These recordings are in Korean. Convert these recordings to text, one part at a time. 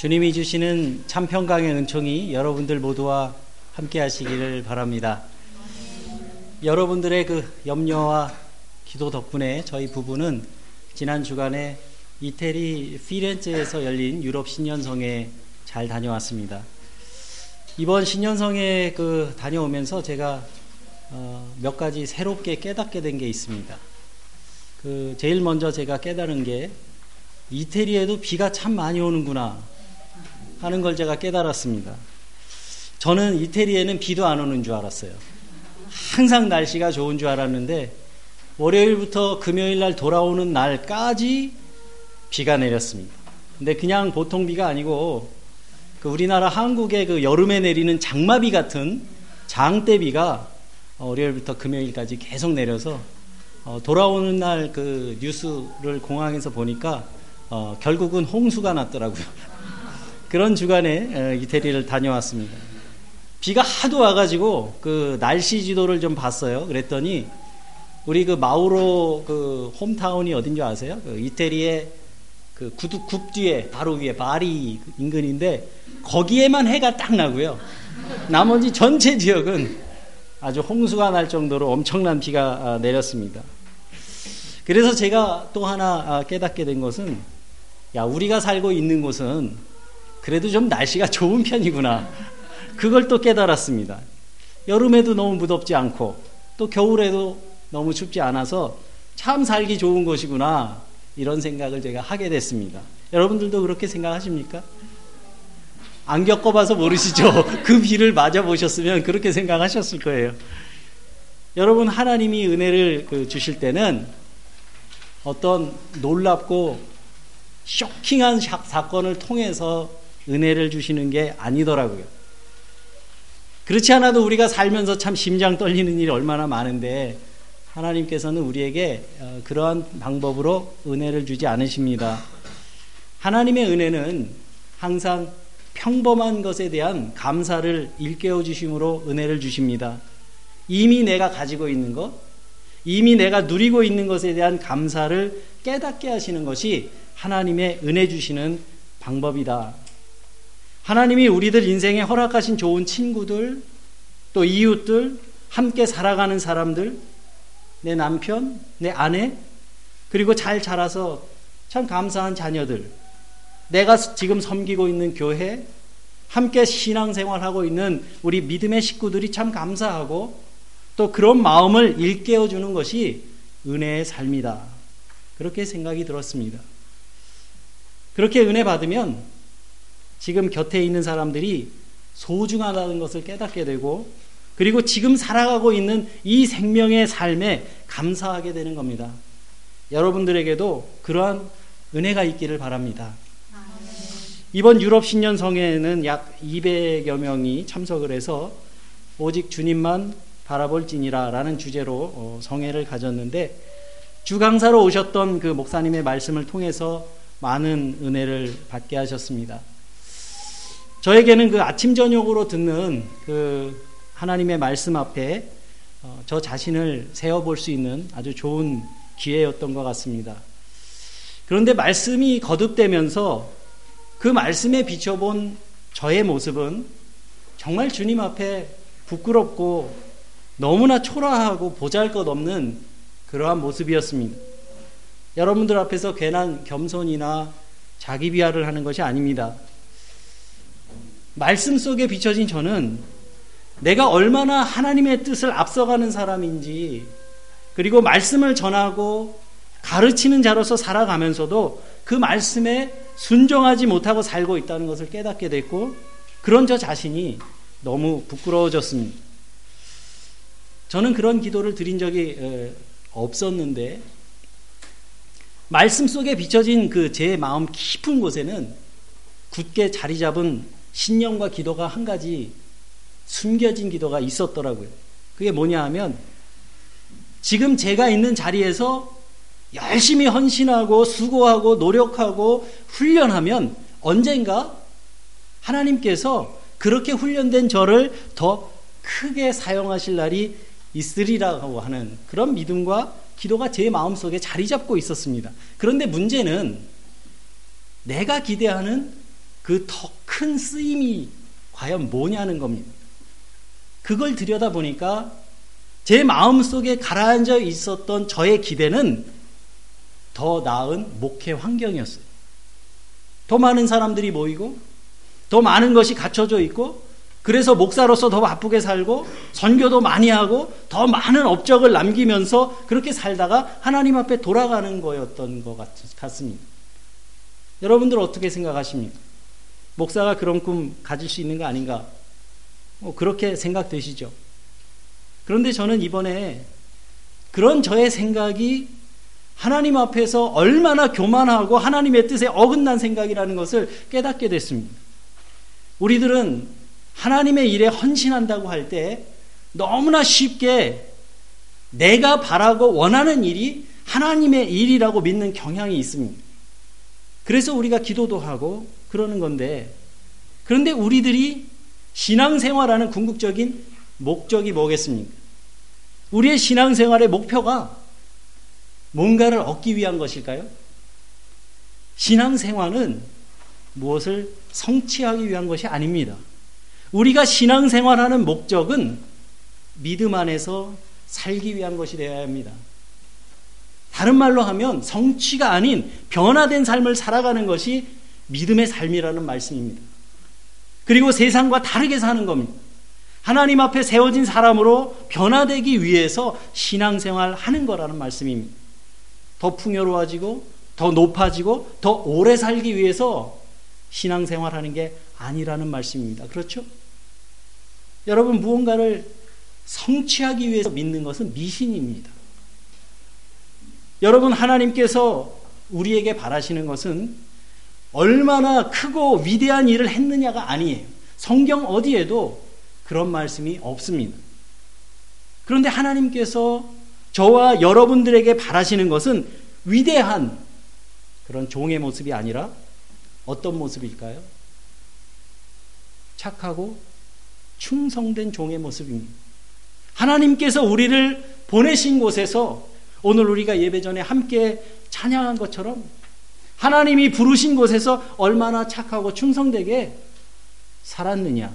주님이 주시는 참 평강의 은총이 여러분들 모두와 함께 하시기를 바랍니다. 여러분들의 그 염려와 기도 덕분에 저희 부부는 지난 주간에 이태리 피렌체에서 열린 유럽 신년성에 잘 다녀왔습니다. 이번 신년성에 그 다녀오면서 제가 어, 몇 가지 새롭게 깨닫게 된 게 있습니다. 그 제일 먼저 제가 깨달은 게 이태리에도 비가 참 많이 오는구나 하는 걸 제가 깨달았습니다. 저는 이태리에는 비도 안 오는 줄 알았어요. 항상 날씨가 좋은 줄 알았는데 월요일부터 금요일 날 돌아오는 날까지 비가 내렸습니다. 근데 그냥 보통 비가 아니고 그 우리나라 한국의 그 여름에 내리는 장마비 같은 장대비가 월요일부터 금요일까지 계속 내려서 어, 돌아오는 날 그 뉴스를 공항에서 보니까 어, 결국은 홍수가 났더라고요. 그런 주간에 어, 이태리를 다녀왔습니다. 비가 하도 와가지고 그 날씨 지도를 좀 봤어요. 그랬더니 우리 그 마우로 그 홈타운이 어딘지 아세요? 그 이태리의 그 구두 굽 뒤에 바로 위에 바리 인근인데 거기에만 해가 딱 나고요. 나머지 전체 지역은 아주 홍수가 날 정도로 엄청난 비가 아, 내렸습니다. 그래서 제가 또 하나 아, 깨닫게 된 것은 야 우리가 살고 있는 곳은 그래도 좀 날씨가 좋은 편이구나. 그걸 또 깨달았습니다. 여름에도 너무 무덥지 않고 또 겨울에도 너무 춥지 않아서 참 살기 좋은 곳이구나. 이런 생각을 제가 하게 됐습니다. 여러분들도 그렇게 생각하십니까? 안 겪어봐서 모르시죠? 그 비를 맞아보셨으면 그렇게 생각하셨을 거예요. 여러분, 하나님이 은혜를 그 주실 때는 어떤 놀랍고 쇼킹한 사건을 통해서 은혜를 주시는 게 아니더라고요. 그렇지 않아도 우리가 살면서 참 심장 떨리는 일이 얼마나 많은데 하나님께서는 우리에게 어, 그러한 방법으로 은혜를 주지 않으십니다. 하나님의 은혜는 항상 평범한 것에 대한 감사를 일깨워 주심으로 은혜를 주십니다. 이미 내가 가지고 있는 것, 이미 내가 누리고 있는 것에 대한 감사를 깨닫게 하시는 것이 하나님의 은혜 주시는 방법이다. 하나님이 우리들 인생에 허락하신 좋은 친구들, 또 이웃들, 함께 살아가는 사람들, 내 남편, 내 아내, 그리고 잘 자라서 참 감사한 자녀들, 내가 지금 섬기고 있는 교회, 함께 신앙생활하고 있는 우리 믿음의 식구들이 참 감사하고 또 그런 마음을 일깨워 주는 것이 은혜의 삶이다. 그렇게 생각이 들었습니다. 그렇게 은혜 받으면 지금 곁에 있는 사람들이 소중하다는 것을 깨닫게 되고 그리고 지금 살아가고 있는 이 생명의 삶에 감사하게 되는 겁니다. 여러분들에게도 그러한 은혜가 있기를 바랍니다. 이번 유럽 신년성에는 약 200여 명이 참석을 해서 오직 주님만 바라볼지니라 라는 주제로 어, 성회를 가졌는데 주 강사로 오셨던 그 목사님의 말씀을 통해서 많은 은혜를 받게 하셨습니다. 저에게는 그 아침 저녁으로 듣는 그 하나님의 말씀 앞에 어, 저 자신을 세워볼 수 있는 아주 좋은 기회였던 것 같습니다. 그런데 말씀이 거듭되면서 그 말씀에 비춰본 저의 모습은 정말 주님 앞에 부끄럽고 너무나 초라하고 보잘 것 없는 그러한 모습이었습니다. 여러분들 앞에서 괜한 겸손이나 자기 비하를 하는 것이 아닙니다. 말씀 속에 비춰진 저는 내가 얼마나 하나님의 뜻을 앞서가는 사람인지 그리고 말씀을 전하고 가르치는 자로서 살아가면서도 그 말씀에 순종하지 못하고 살고 있다는 것을 깨닫게 됐고 그런 저 자신이 너무 부끄러워졌습니다. 저는 그런 기도를 드린 적이 없었는데 말씀 속에 비춰진 그 제 마음 깊은 곳에는 굳게 자리 잡은 신념과 기도가 한 가지 숨겨진 기도가 있었더라고요. 그게 뭐냐 하면 지금 제가 있는 자리에서 열심히 헌신하고 수고하고 노력하고 훈련하면 언젠가 하나님께서 그렇게 훈련된 저를 더 크게 사용하실 날이 있으리라고 하는 그런 믿음과 기도가 제 마음속에 자리 잡고 있었습니다. 그런데 문제는 내가 기대하는 그 더 큰 쓰임이 과연 뭐냐는 겁니다. 그걸 들여다 보니까 제 마음 속에 가라앉아 있었던 저의 기대는 더 나은 목회 환경이었어요. 더 많은 사람들이 모이고, 더 많은 것이 갖춰져 있고, 그래서 목사로서 더 바쁘게 살고, 선교도 많이 하고, 더 많은 업적을 남기면서 그렇게 살다가 하나님 앞에 돌아가는 거였던 것 같습니다. 여러분들 어떻게 생각하십니까? 목사가 그런 꿈 가질 수 있는 거 아닌가? 뭐 그렇게 생각되시죠? 그런데 저는 이번에 그런 저의 생각이 하나님 앞에서 얼마나 교만하고 하나님의 뜻에 어긋난 생각이라는 것을 깨닫게 됐습니다. 우리들은 하나님의 일에 헌신한다고 할 때 너무나 쉽게 내가 바라고 원하는 일이 하나님의 일이라고 믿는 경향이 있습니다. 그래서 우리가 기도도 하고 그러는 건데 그런데 우리들이 신앙생활하는 궁극적인 목적이 뭐겠습니까? 우리의 신앙생활의 목표가 뭔가를 얻기 위한 것일까요? 신앙생활은 무엇을 성취하기 위한 것이 아닙니다. 우리가 신앙생활하는 목적은 믿음 안에서 살기 위한 것이 되어야 합니다. 다른 말로 하면 성취가 아닌 변화된 삶을 살아가는 것이 믿음의 삶이라는 말씀입니다. 그리고 세상과 다르게 사는 겁니다. 하나님 앞에 세워진 사람으로 변화되기 위해서 신앙생활 하는 거라는 말씀입니다. 더 풍요로워지고 더 높아지고 더 오래 살기 위해서 신앙생활 하는 게 아니라는 말씀입니다. 그렇죠? 여러분 무언가를 성취하기 위해서 믿는 것은 미신입니다. 여러분 하나님께서 우리에게 바라시는 것은 얼마나 크고 위대한 일을 했느냐가 아니에요. 성경 어디에도 그런 말씀이 없습니다. 그런데 하나님께서 저와 여러분들에게 바라시는 것은 위대한 그런 종의 모습이 아니라 어떤 모습일까요? 착하고 충성된 종의 모습입니다. 하나님께서 우리를 보내신 곳에서 오늘 우리가 예배 전에 함께 찬양한 것처럼 하나님이 부르신 곳에서 얼마나 착하고 충성되게 살았느냐.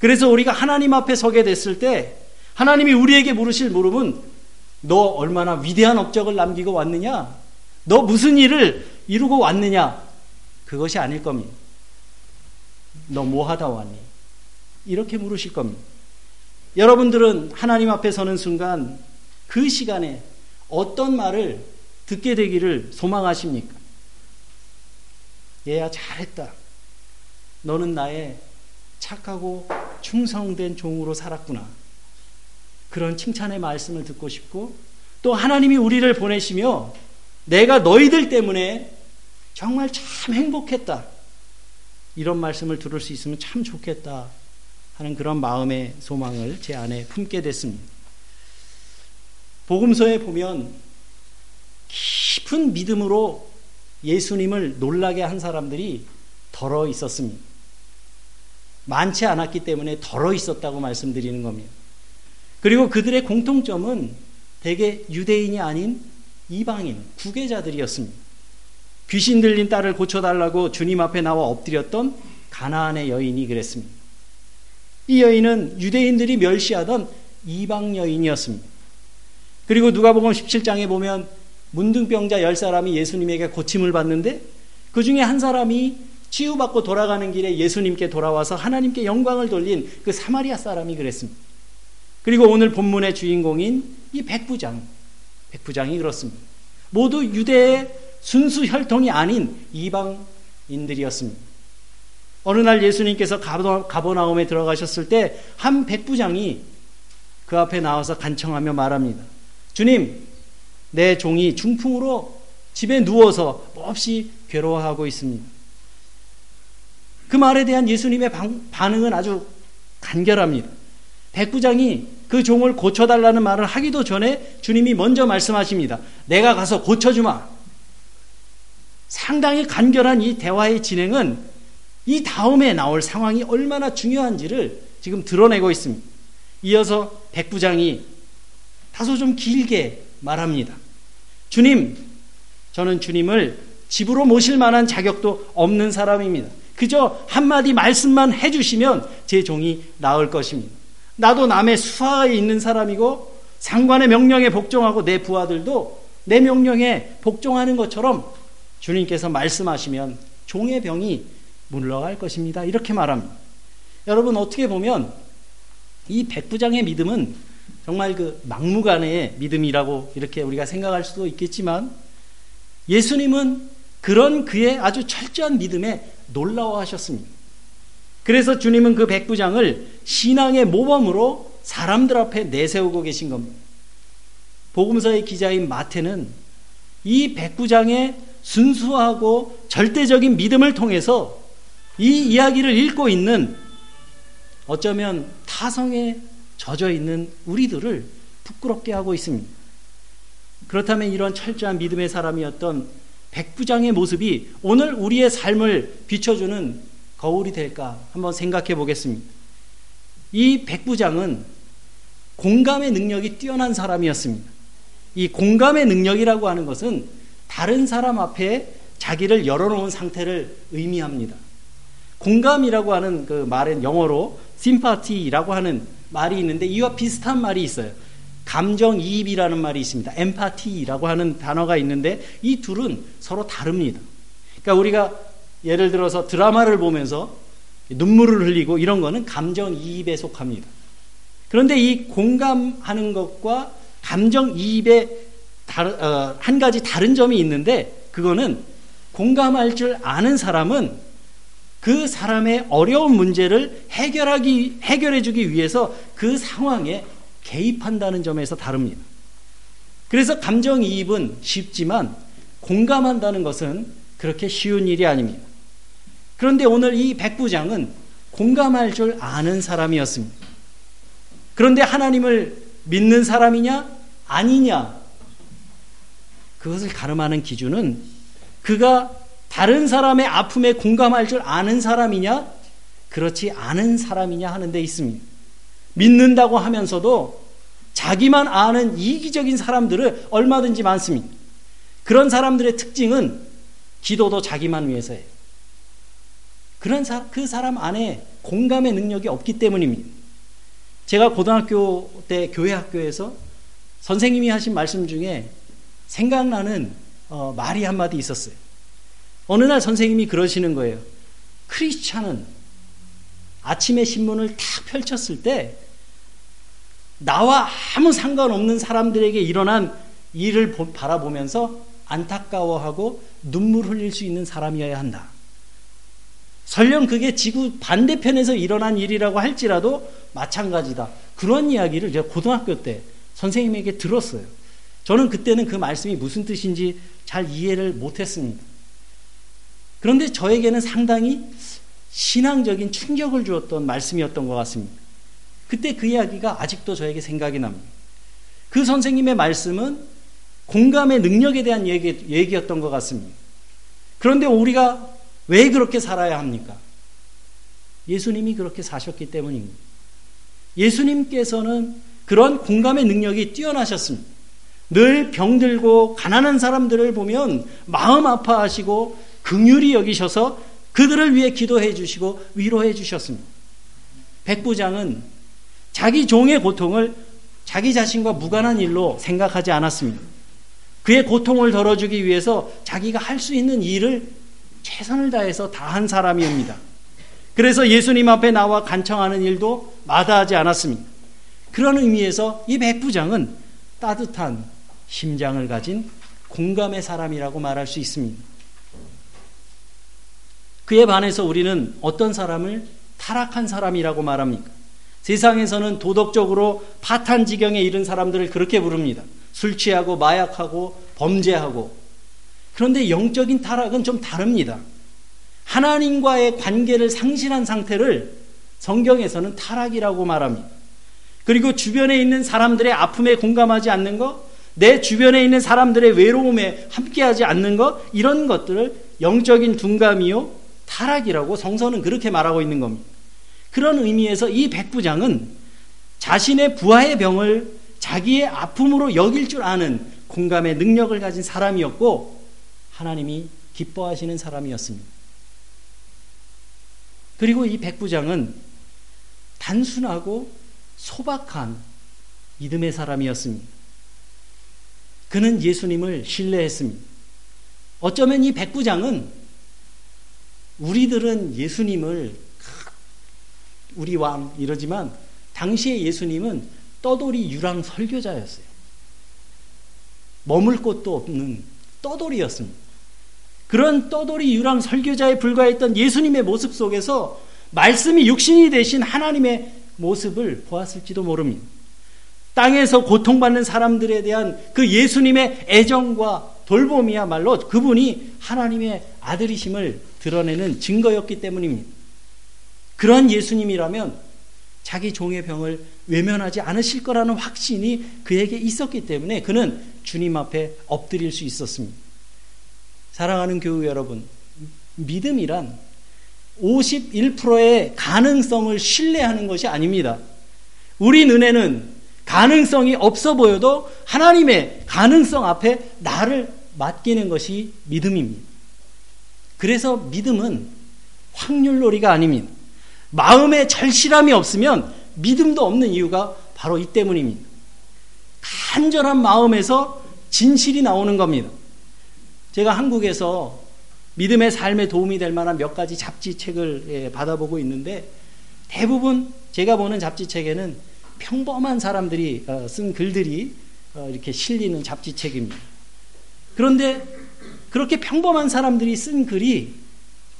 그래서 우리가 하나님 앞에 서게 됐을 때 하나님이 우리에게 물으실 물음은 너 얼마나 위대한 업적을 남기고 왔느냐? 너 무슨 일을 이루고 왔느냐? 그것이 아닐 겁니다. 너 뭐 하다 왔니? 이렇게 물으실 겁니다. 여러분들은 하나님 앞에 서는 순간 그 시간에 어떤 말을 듣게 되기를 소망하십니까? 얘야 잘했다. 너는 나의 착하고 충성된 종으로 살았구나. 그런 칭찬의 말씀을 듣고 싶고 또 하나님이 우리를 보내시며 내가 너희들 때문에 정말 참 행복했다. 이런 말씀을 들을 수 있으면 참 좋겠다 하는 그런 마음의 소망을 제 안에 품게 됐습니다. 복음서에 보면 깊은 믿음으로 예수님을 놀라게 한 사람들이 덜어 있었습니다. 많지 않았기 때문에 덜어 있었다고 말씀드리는 겁니다. 그리고 그들의 공통점은 대개 유대인이 아닌 이방인, 구계자들이었습니다. 귀신 들린 딸을 고쳐달라고 주님 앞에 나와 엎드렸던 가나안의 여인이 그랬습니다. 이 여인은 유대인들이 멸시하던 이방 여인이었습니다. 그리고 누가복음 17장에 보면 문둥병자 열 사람이 예수님에게 고침을 받는데 그 중에 한 사람이 치유받고 돌아가는 길에 예수님께 돌아와서 하나님께 영광을 돌린 그 사마리아 사람이 그랬습니다. 그리고 오늘 본문의 주인공인 이 백부장, 백부장이 그렇습니다. 모두 유대의 순수 혈통이 아닌 이방인들이었습니다. 어느 날 예수님께서 가버나움에 들어가셨을 때 한 백부장이 그 앞에 나와서 간청하며 말합니다. 주님, 내 종이 중풍으로 집에 누워서 몹시 괴로워하고 있습니다. 그 말에 대한 예수님의 반응은 아주 간결합니다. 백부장이 그 종을 고쳐달라는 말을 하기도 전에 주님이 먼저 말씀하십니다. 내가 가서 고쳐주마. 상당히 간결한 이 대화의 진행은 이 다음에 나올 상황이 얼마나 중요한지를 지금 드러내고 있습니다. 이어서 백부장이 다소 좀 길게 말합니다. 주님, 저는 주님을 집으로 모실 만한 자격도 없는 사람입니다. 그저 한마디 말씀만 해주시면 제 종이 나을 것입니다. 나도 남의 수하에 있는 사람이고 상관의 명령에 복종하고 내 부하들도 내 명령에 복종하는 것처럼 주님께서 말씀하시면 종의 병이 물러갈 것입니다. 이렇게 말합니다. 여러분 어떻게 보면 이 백부장의 믿음은 정말 그 막무가내의 믿음이라고 이렇게 우리가 생각할 수도 있겠지만 예수님은 그런 그의 아주 철저한 믿음에 놀라워하셨습니다. 그래서 주님은 그 백부장을 신앙의 모범으로 사람들 앞에 내세우고 계신 겁니다. 복음서의 기자인 마태는 이 백부장의 순수하고 절대적인 믿음을 통해서 이 이야기를 읽고 있는 어쩌면 타성에 젖어 있는 우리들을 부끄럽게 하고 있습니다. 그렇다면 이런 철저한 믿음의 사람이었던 백부장의 모습이 오늘 우리의 삶을 비춰주는 거울이 될까 한번 생각해 보겠습니다. 이 백부장은 공감의 능력이 뛰어난 사람이었습니다. 이 공감의 능력이라고 하는 것은 다른 사람 앞에 자기를 열어놓은 상태를 의미합니다. 공감이라고 하는 그 말은 영어로 sympathy라고 하는 말이 있는데 이와 비슷한 말이 있어요. 감정이입이라는 말이 있습니다. 엠파티라고 하는 단어가 있는데 이 둘은 서로 다릅니다. 그러니까 우리가 예를 들어서 드라마를 보면서 눈물을 흘리고 이런 거는 감정이입에 속합니다. 그런데 이 공감하는 것과 감정이입의 어, 한 가지 다른 점이 있는데 그거는 공감할 줄 아는 사람은 그 사람의 어려운 문제를 해결하기, 해결해주기 위해서 그 상황에 개입한다는 점에서 다릅니다. 그래서 감정이입은 쉽지만 공감한다는 것은 그렇게 쉬운 일이 아닙니다. 그런데 오늘 이 백부장은 공감할 줄 아는 사람이었습니다. 그런데 하나님을 믿는 사람이냐? 아니냐? 그것을 가름하는 기준은 그가 다른 사람의 아픔에 공감할 줄 아는 사람이냐? 그렇지 않은 사람이냐 하는 데 있습니다. 믿는다고 하면서도 자기만 아는 이기적인 사람들은 얼마든지 많습니다. 그런 사람들의 특징은 기도도 자기만 위해서예요. 그런 사, 그 사람 안에 공감의 능력이 없기 때문입니다. 제가 고등학교 때 교회 학교에서 선생님이 하신 말씀 중에 생각나는 어, 말이 한마디 있었어요. 어느 날 선생님이 그러시는 거예요. 크리스찬은 아침에 신문을 탁 펼쳤을 때 나와 아무 상관없는 사람들에게 일어난 일을 바라보면서 안타까워하고 눈물 흘릴 수 있는 사람이어야 한다. 설령 그게 지구 반대편에서 일어난 일이라고 할지라도 마찬가지다. 그런 이야기를 제가 고등학교 때 선생님에게 들었어요. 저는 그때는 그 말씀이 무슨 뜻인지 잘 이해를 못했습니다. 그런데 저에게는 상당히 신앙적인 충격을 주었던 말씀이었던 것 같습니다. 그때 그 이야기가 아직도 저에게 생각이 납니다. 그 선생님의 말씀은 공감의 능력에 대한 얘기, 얘기였던 것 같습니다. 그런데 우리가 왜 그렇게 살아야 합니까? 예수님이 그렇게 사셨기 때문입니다. 예수님께서는 그런 공감의 능력이 뛰어나셨습니다. 늘 병들고 가난한 사람들을 보면 마음 아파하시고 긍휼히 여기셔서 그들을 위해 기도해 주시고 위로해 주셨습니다. 백부장은 자기 종의 고통을 자기 자신과 무관한 일로 생각하지 않았습니다. 그의 고통을 덜어주기 위해서 자기가 할 수 있는 일을 최선을 다해서 다 한 사람입니다. 그래서 예수님 앞에 나와 간청하는 일도 마다하지 않았습니다. 그런 의미에서 이 백부장은 따뜻한 심장을 가진 공감의 사람이라고 말할 수 있습니다. 그에 반해서 우리는 어떤 사람을 타락한 사람이라고 말합니까? 세상에서는 도덕적으로 파탄 지경에 이른 사람들을 그렇게 부릅니다. 술 취하고 마약하고 범죄하고. 그런데 영적인 타락은 좀 다릅니다. 하나님과의 관계를 상실한 상태를 성경에서는 타락이라고 말합니다. 그리고 주변에 있는 사람들의 아픔에 공감하지 않는 것, 내 주변에 있는 사람들의 외로움에 함께하지 않는 것, 이런 것들을 영적인 둔감이요, 타락이라고 성서는 그렇게 말하고 있는 겁니다. 그런 의미에서 이 백부장은 자신의 부하의 병을 자기의 아픔으로 여길 줄 아는 공감의 능력을 가진 사람이었고 하나님이 기뻐하시는 사람이었습니다. 그리고 이 백부장은 단순하고 소박한 믿음의 사람이었습니다. 그는 예수님을 신뢰했습니다. 어쩌면 이 백부장은 우리들은 예수님을 우리 왕 이러지만 당시에 예수님은 떠돌이 유랑 설교자였어요. 머물 곳도 없는 떠돌이였습니다. 그런 떠돌이 유랑 설교자에 불과했던 예수님의 모습 속에서 말씀이 육신이 되신 하나님의 모습을 보았을지도 모릅니다. 땅에서 고통받는 사람들에 대한 그 예수님의 애정과 돌봄이야말로 그분이 하나님의 아들이심을 드러내는 증거였기 때문입니다. 그런 예수님이라면 자기 종의 병을 외면하지 않으실 거라는 확신이 그에게 있었기 때문에 그는 주님 앞에 엎드릴 수 있었습니다. 사랑하는 교우 여러분, 믿음이란 51%의 가능성을 신뢰하는 것이 아닙니다. 우리 눈에는 가능성이 없어 보여도 하나님의 가능성 앞에 나를 맡기는 것이 믿음입니다. 그래서 믿음은 확률놀이가 아닙니다. 마음에 절실함이 없으면 믿음도 없는 이유가 바로 이 때문입니다. 간절한 마음에서 진실이 나오는 겁니다. 제가 한국에서 믿음의 삶에 도움이 될 만한 몇 가지 잡지책을 예, 받아보고 있는데 대부분 제가 보는 잡지책에는 평범한 사람들이 어, 쓴 글들이 어, 이렇게 실리는 잡지책입니다. 그런데 그렇게 평범한 사람들이 쓴 글이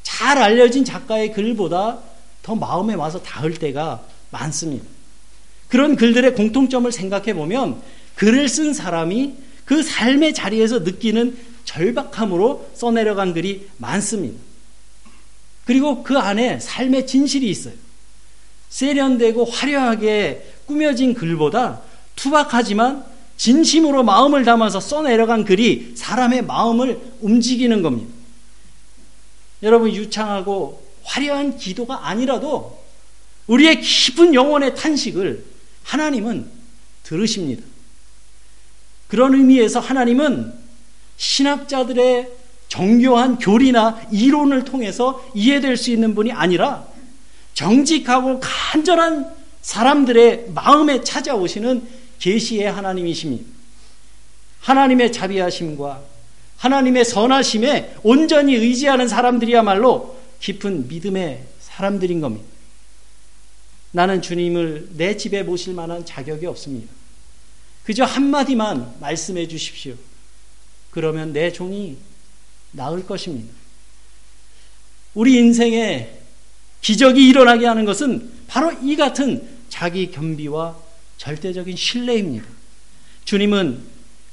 잘 알려진 작가의 글보다 더 마음에 와서 닿을 때가 많습니다. 그런 글들의 공통점을 생각해 보면 글을 쓴 사람이 그 삶의 자리에서 느끼는 절박함으로 써내려간 글이 많습니다. 그리고 그 안에 삶의 진실이 있어요. 세련되고 화려하게 꾸며진 글보다 투박하지만 진심으로 마음을 담아서 써내려간 글이 사람의 마음을 움직이는 겁니다. 여러분, 유창하고 화려한 기도가 아니라도 우리의 깊은 영혼의 탄식을 하나님은 들으십니다. 그런 의미에서 하나님은 신학자들의 정교한 교리나 이론을 통해서 이해될 수 있는 분이 아니라 정직하고 간절한 사람들의 마음에 찾아오시는 계시의 하나님이십니다. 하나님의 자비하심과 하나님의 선하심에 온전히 의지하는 사람들이야말로 깊은 믿음의 사람들인 겁니다. 나는 주님을 내 집에 모실 만한 자격이 없습니다. 그저 한마디만 말씀해 주십시오. 그러면 내 종이 나을 것입니다. 우리 인생에 기적이 일어나게 하는 것은 바로 이 같은 자기 겸비와 절대적인 신뢰입니다. 주님은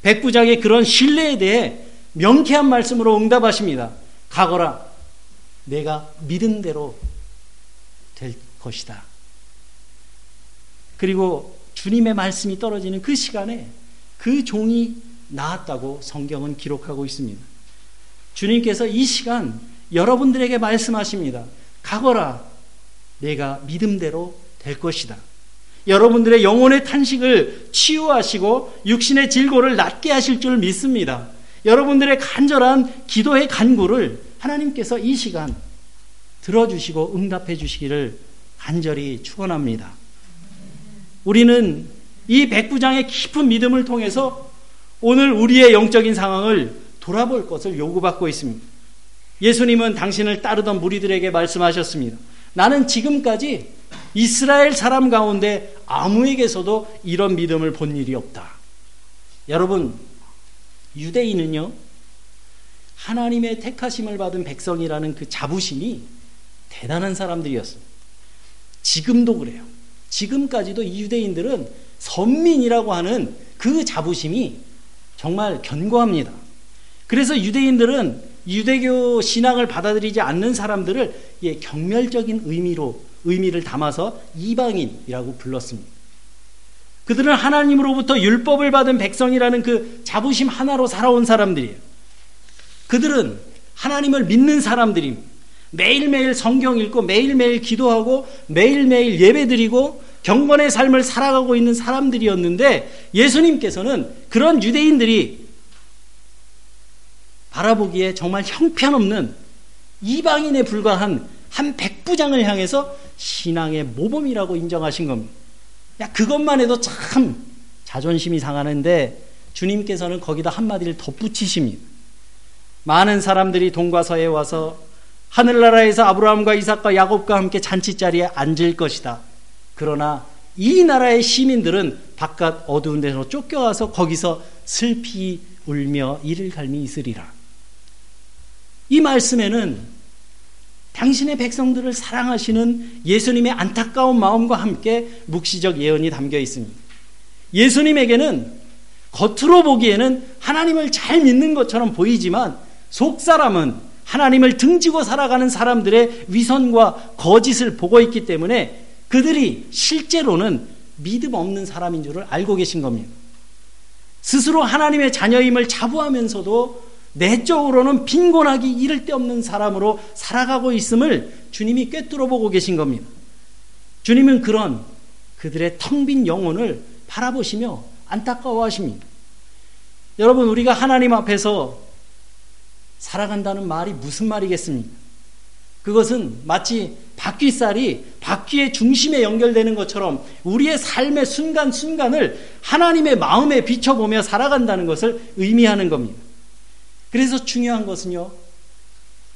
백부장의 그런 신뢰에 대해 명쾌한 말씀으로 응답하십니다. 가거라. 내가 믿은 대로 될 것이다. 그리고 주님의 말씀이 떨어지는 그 시간에 그 종이 나았다고 성경은 기록하고 있습니다. 주님께서 이 시간 여러분들에게 말씀하십니다. 가거라. 내가 믿음대로 될 것이다. 여러분들의 영혼의 탄식을 치유하시고 육신의 질고를 낫게 하실 줄 믿습니다. 여러분들의 간절한 기도의 간구를 하나님께서 이 시간 들어주시고 응답해 주시기를 간절히 축원합니다. 우리는 이 백부장의 깊은 믿음을 통해서 오늘 우리의 영적인 상황을 돌아볼 것을 요구받고 있습니다. 예수님은 당신을 따르던 무리들에게 말씀하셨습니다. 나는 지금까지 이스라엘 사람 가운데 아무에게서도 이런 믿음을 본 일이 없다. 여러분, 유대인은요, 하나님의 택하심을 받은 백성이라는 그 자부심이 대단한 사람들이었습니다. 지금도 그래요. 지금까지도 이 유대인들은 선민이라고 하는 그 자부심이 정말 견고합니다. 그래서 유대인들은 유대교 신앙을 받아들이지 않는 사람들을 예, 경멸적인 의미로 의미를 담아서 이방인이라고 불렀습니다. 그들은 하나님으로부터 율법을 받은 백성이라는 그 자부심 하나로 살아온 사람들이에요. 그들은 하나님을 믿는 사람들입니다. 매일매일 성경 읽고 매일매일 기도하고 매일매일 예배드리고 경건의 삶을 살아가고 있는 사람들이었는데 예수님께서는 그런 유대인들이 바라보기에 정말 형편없는 이방인에 불과한 한 백부장을 향해서 신앙의 모범이라고 인정하신 겁니다. 야, 그것만 해도 참 자존심이 상하는데 주님께서는 거기다 한마디를 덧붙이십니다. 많은 사람들이 동과 서에 와서 하늘나라에서 아브라함과 이삭과 야곱과 함께 잔치자리에 앉을 것이다. 그러나 이 나라의 시민들은 바깥 어두운 데서 쫓겨와서 거기서 슬피 울며 이를 갈미 있으리라. 이 말씀에는 당신의 백성들을 사랑하시는 예수님의 안타까운 마음과 함께 묵시적 예언이 담겨 있습니다. 예수님에게는 겉으로 보기에는 하나님을 잘 믿는 것처럼 보이지만 속 사람은 하나님을 등지고 살아가는 사람들의 위선과 거짓을 보고 있기 때문에 그들이 실제로는 믿음 없는 사람인 줄을 알고 계신 겁니다. 스스로 하나님의 자녀임을 자부하면서도 내적으로는 빈곤하기 이를 데 없는 사람으로 살아가고 있음을 주님이 꿰뚫어 보고 계신 겁니다. 주님은 그런 그들의 텅 빈 영혼을 바라보시며 안타까워 하십니다. 여러분, 우리가 하나님 앞에서 살아간다는 말이 무슨 말이겠습니까? 그것은 마치 바퀴살이 바퀴의 중심에 연결되는 것처럼 우리의 삶의 순간순간을 하나님의 마음에 비춰보며 살아간다는 것을 의미하는 겁니다. 그래서 중요한 것은요,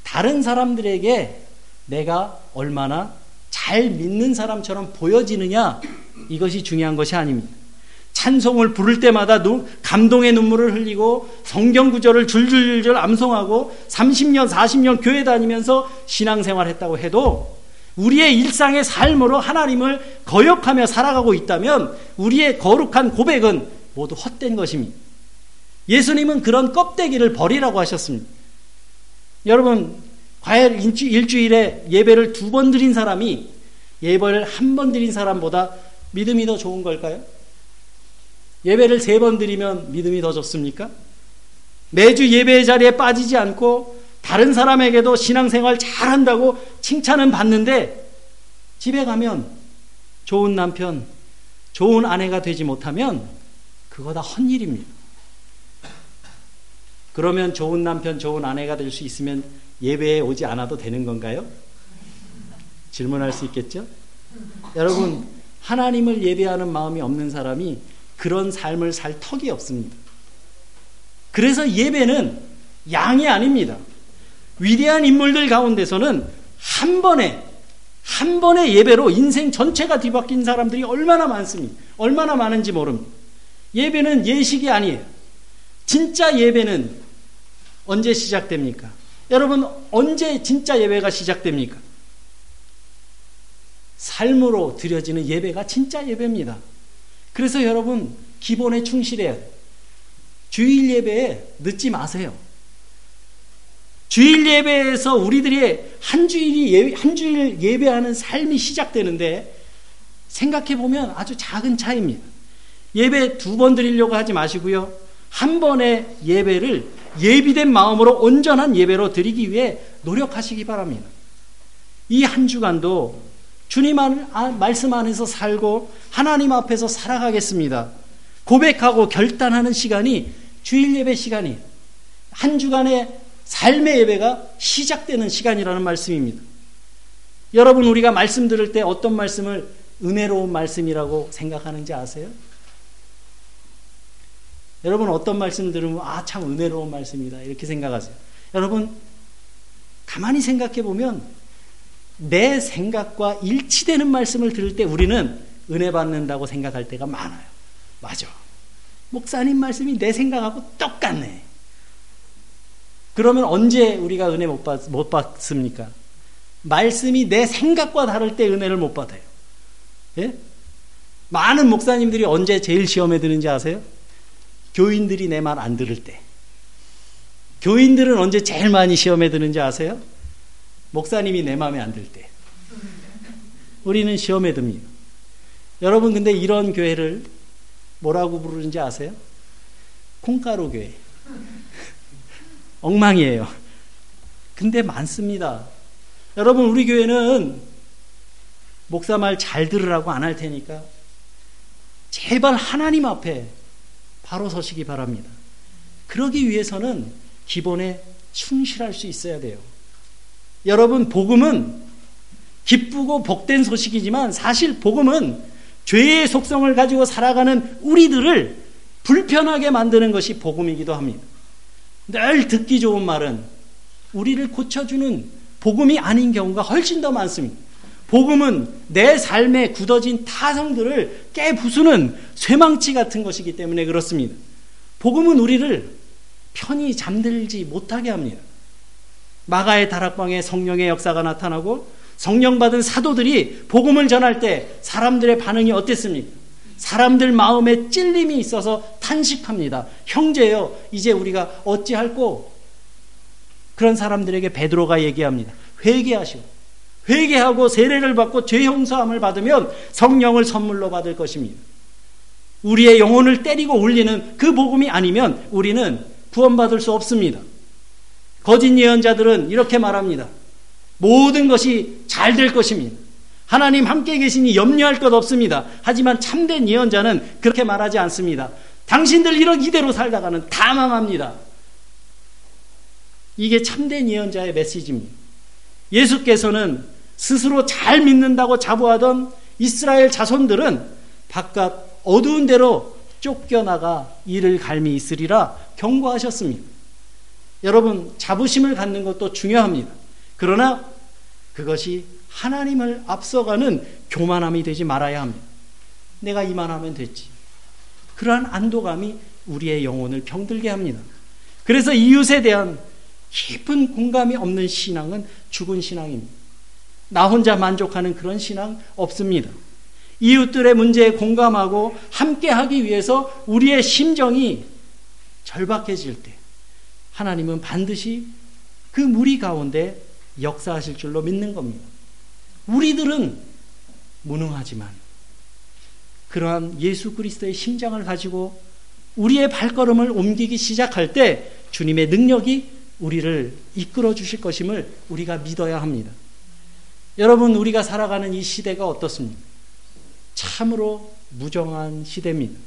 다른 사람들에게 내가 얼마나 잘 믿는 사람처럼 보여지느냐, 이것이 중요한 것이 아닙니다. 찬송을 부를 때마다 감동의 눈물을 흘리고 성경 구절을 줄줄줄 암송하고 30년, 40년 교회 다니면서 신앙생활 했다고 해도 우리의 일상의 삶으로 하나님을 거역하며 살아가고 있다면 우리의 거룩한 고백은 모두 헛된 것입니다. 예수님은 그런 껍데기를 버리라고 하셨습니다. 여러분, 과연 일주 일에 예배를 두 번 드린 사람이 예배를 한 번 드린 사람보다 믿음이 더 좋은 걸까요? 예배를 세 번 드리면 믿음이 더 좋습니까? 매주 예배의 자리에 빠지지 않고 다른 사람에게도 신앙생활 잘한다고 칭찬은 받는데 집에 가면 좋은 남편, 좋은 아내가 되지 못하면 그거 다 헛일입니다. 그러면 좋은 남편, 좋은 아내가 될 수 있으면 예배에 오지 않아도 되는 건가요? 질문할 수 있겠죠? 여러분, 하나님을 예배하는 마음이 없는 사람이 그런 삶을 살 턱이 없습니다. 그래서 예배는 양이 아닙니다. 위대한 인물들 가운데서는 한 번에, 한 번의 예배로 인생 전체가 뒤바뀐 사람들이 얼마나 많습니다. 얼마나 많은지 모릅니다. 예배는 예식이 아니에요. 진짜 예배는 언제 시작됩니까? 여러분, 언제 진짜 예배가 시작됩니까? 삶으로 드려지는 예배가 진짜 예배입니다. 그래서 여러분, 기본에 충실해야 돼요. 주일 예배에 늦지 마세요. 주일 예배에서 우리들이 한 주일이 예배, 한 주일 예배하는 삶이 시작되는데 생각해 보면 아주 작은 차이입니다. 예배 두 번 드리려고 하지 마시고요. 한 번의 예배를 예비된 마음으로 온전한 예배로 드리기 위해 노력하시기 바랍니다. 이 한 주간도 주님 아, 말씀 안에서 살고 하나님 앞에서 살아가겠습니다. 고백하고 결단하는 시간이 주일 예배 시간이 한 주간의 삶의 예배가 시작되는 시간이라는 말씀입니다. 여러분 우리가 말씀 들을 때 어떤 말씀을 은혜로운 말씀이라고 생각하는지 아세요? 여러분 어떤 말씀 들으면 아 참 은혜로운 말씀이다 이렇게 생각하세요. 여러분 가만히 생각해 보면 내 생각과 일치되는 말씀을 들을 때 우리는 은혜 받는다고 생각할 때가 많아요. 맞아. 목사님 말씀이 내 생각하고 똑같네. 그러면 언제 우리가 은혜 못, 받, 못 받습니까? 말씀이 내 생각과 다를 때 은혜를 못 받아요. 예? 많은 목사님들이 언제 제일 시험에 드는지 아세요? 교인들이 내 말 안 들을 때. 교인들은 언제 제일 많이 시험에 드는지 아세요? 목사님이 내 마음에 안 들 때. 우리는 시험에 듭니다. 여러분, 근데 이런 교회를 뭐라고 부르는지 아세요? 콩가루 교회. 엉망이에요. 근데 많습니다. 여러분, 우리 교회는 목사 말 잘 들으라고 안 할 테니까 제발 하나님 앞에 바로 서시기 바랍니다. 그러기 위해서는 기본에 충실할 수 있어야 돼요. 여러분, 복음은 기쁘고 복된 소식이지만 사실 복음은 죄의 속성을 가지고 살아가는 우리들을 불편하게 만드는 것이 복음이기도 합니다. 늘 듣기 좋은 말은 우리를 고쳐주는 복음이 아닌 경우가 훨씬 더 많습니다. 복음은 내 삶에 굳어진 타성들을 깨부수는 쇠망치 같은 것이기 때문에 그렇습니다. 복음은 우리를 편히 잠들지 못하게 합니다. 마가의 다락방에 성령의 역사가 나타나고 성령 받은 사도들이 복음을 전할 때 사람들의 반응이 어땠습니까? 사람들 마음에 찔림이 있어서 탄식합니다. 형제여, 이제 우리가 어찌할꼬? 그런 사람들에게 베드로가 얘기합니다. 회개하시고 회개하고 세례를 받고 죄 용서함을 받으면 성령을 선물로 받을 것입니다. 우리의 영혼을 때리고 울리는 그 복음이 아니면 우리는 구원받을 수 없습니다. 거짓 예언자들은 이렇게 말합니다. 모든 것이 잘 될 것입니다. 하나님 함께 계시니 염려할 것 없습니다. 하지만 참된 예언자는 그렇게 말하지 않습니다. 당신들 이런 이대로 살다가는 다 망합니다. 이게 참된 예언자의 메시지입니다. 예수께서는 스스로 잘 믿는다고 자부하던 이스라엘 자손들은 바깥 어두운 데로 쫓겨나가 이를 갈미 있으리라 경고하셨습니다. 여러분, 자부심을 갖는 것도 중요합니다. 그러나 그것이 하나님을 앞서가는 교만함이 되지 말아야 합니다. 내가 이만하면 됐지. 그러한 안도감이 우리의 영혼을 병들게 합니다. 그래서 이웃에 대한 깊은 공감이 없는 신앙은 죽은 신앙입니다. 나 혼자 만족하는 그런 신앙 없습니다. 이웃들의 문제에 공감하고 함께 하기 위해서 우리의 심정이 절박해질 때 하나님은 반드시 그 무리 가운데 역사하실 줄로 믿는 겁니다. 우리들은 무능하지만 그러한 예수 그리스도의 심장을 가지고 우리의 발걸음을 옮기기 시작할 때 주님의 능력이 우리를 이끌어 주실 것임을 우리가 믿어야 합니다. 여러분, 우리가 살아가는 이 시대가 어떻습니까? 참으로 무정한 시대입니다.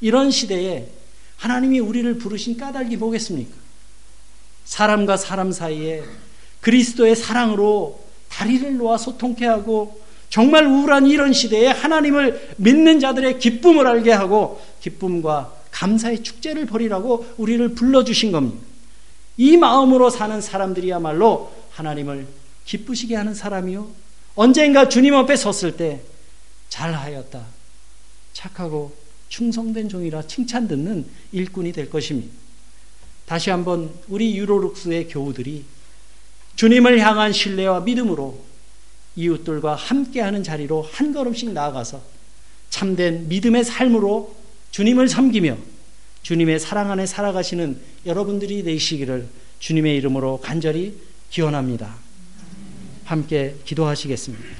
이런 시대에 하나님이 우리를 부르신 까닭이 뭐겠습니까? 사람과 사람 사이에 그리스도의 사랑으로 다리를 놓아 소통케 하고 정말 우울한 이런 시대에 하나님을 믿는 자들의 기쁨을 알게 하고 기쁨과 감사의 축제를 벌이라고 우리를 불러주신 겁니다. 이 마음으로 사는 사람들이야말로 하나님을 기쁘시게 하는 사람이요. 언젠가 주님 앞에 섰을 때 잘하였다. 착하고 충성된 종이라 칭찬 듣는 일꾼이 될 것입니다. 다시 한번 우리 유로룩스의 교우들이 주님을 향한 신뢰와 믿음으로 이웃들과 함께하는 자리로 한 걸음씩 나아가서 참된 믿음의 삶으로 주님을 섬기며 주님의 사랑 안에 살아가시는 여러분들이 되시기를 주님의 이름으로 간절히 기원합니다. 함께 기도하시겠습니다.